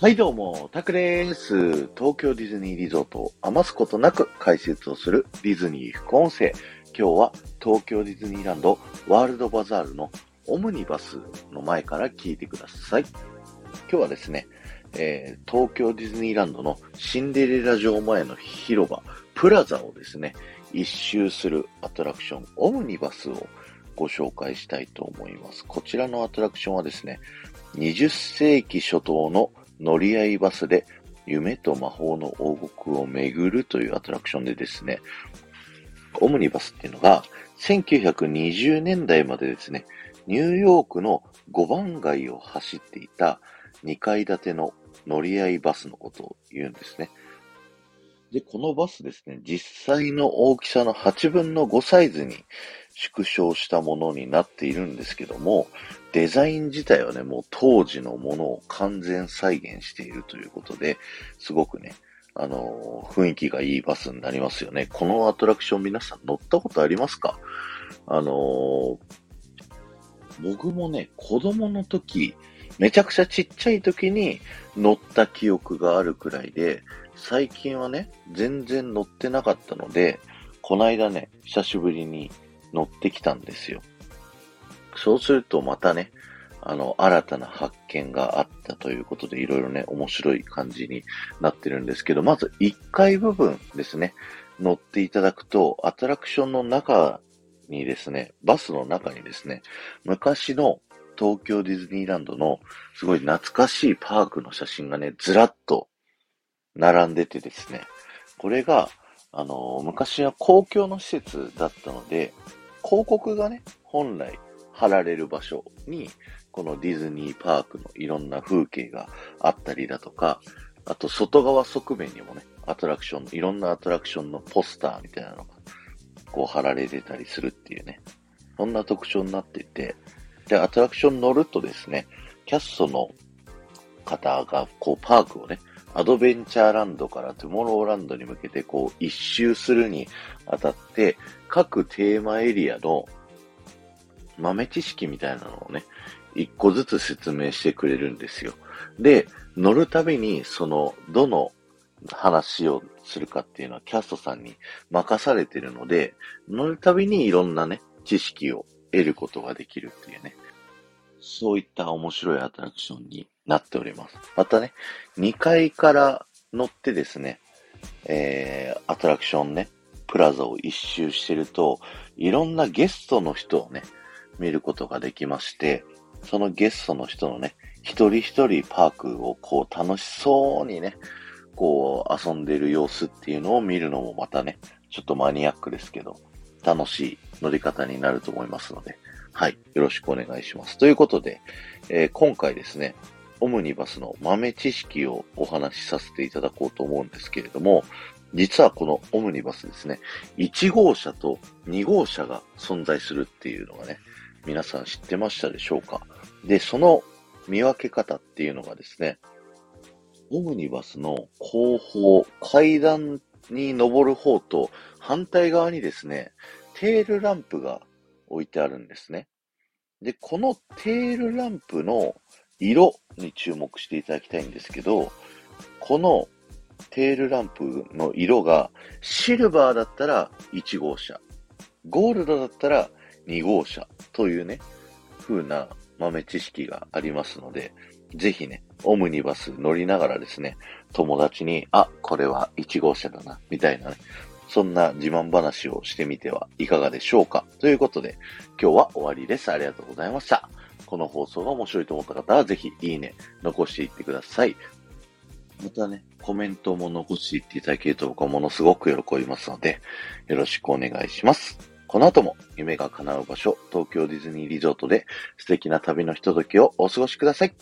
はいどうも、タクです。東京ディズニーリゾートを余すことなく解説をするディズニー副音声。今日は東京ディズニーランドワールドバザールのオムニバスの前から聞いてください。今日はですね、えー、東京ディズニーランドのシンデレラ城前の広場、プラザをですね、一周するアトラクション、オムニバスをご紹介したいと思います。こちらのアトラクションはですね、20世紀初頭の乗り合いバスで夢と魔法の王国を巡るというアトラクションでですね、オムニバスっていうのが1920年代までですね、ニューヨークの5番街を走っていた2階建ての乗り合いバスのことを言うんですね。で、このバスですね、実際の大きさの8分の5サイズに縮小したものになっているんですけども、デザイン自体はね、もう当時のものを完全再現しているということで、すごくね、あのー、雰囲気がいいバスになりますよね。このアトラクション皆さん乗ったことありますか？あのー、僕もね、子供の時、めちゃくちゃちっちゃい時に乗った記憶があるくらいで、最近はね、全然乗ってなかったので、こないだね、久しぶりに乗ってきたんですよ。そうするとまたね、あの、新たな発見があったということで、いろいろね、面白い感じになってるんですけど、まず1階部分ですね、乗っていただくと、アトラクションの中にですね、バスの中にですね、昔の東京ディズニーランドのすごい懐かしいパークの写真がね、ずらっと並んでてですね、これが、あの、昔は公共の施設だったので、広告がね、本来貼られる場所に、このディズニーパークのいろんな風景があったりだとか、あと外側側面にもね、アトラクション、いろんなアトラクションのポスターみたいなのが、こう貼られてたりするっていうね、そんな特徴になっていて、で、アトラクション乗るとですね、キャストの方が、こう、パークをね、アドベンチャーランドからトゥモローランドに向けて、こう、一周するにあたって、各テーマエリアの豆知識みたいなのをね、一個ずつ説明してくれるんですよ。で、乗るたびに、その、どの話をするかっていうのはキャストさんに任されてるので、乗るたびにいろんなね、知識を得ることができるっていうね。そういった面白いアトラクションになっております。またね、2階から乗ってですね、えー、アトラクションね、プラザを一周してると、いろんなゲストの人をね、見ることができまして、そのゲストの人のね、一人一人パークをこう楽しそうにね、こう遊んでる様子っていうのを見るのもまたね、ちょっとマニアックですけど、楽しい乗り方になると思いますので、はい、よろしくお願いします。ということで、えー、今回ですね、オムニバスの豆知識をお話しさせていただこうと思うんですけれども、実はこのオムニバスですね、1号車と2号車が存在するっていうのがね、皆さん知ってましたでしょうか？で、その見分け方っていうのがですね、オムニバスの後方、階段に登る方と反対側にですね、テールランプが置いてあるんですね。で、このテールランプの色に注目していただきたいんですけど、このテールランプの色がシルバーだったら1号車、ゴールドだったら2号車というね、風な豆知識がありますので、ぜひね、オムニバス乗りながらですね、友達に、あ、これは1号車だな、みたいなね、そんな自慢話をしてみてはいかがでしょうか？ということで、今日は終わりです。ありがとうございました。この放送が面白いと思った方は、ぜひいいね、残していってください。またね、コメントも残していっていただけると僕はものすごく喜びますので、よろしくお願いします。この後も夢が叶う場所、東京ディズニーリゾートで素敵な旅のひとときをお過ごしください。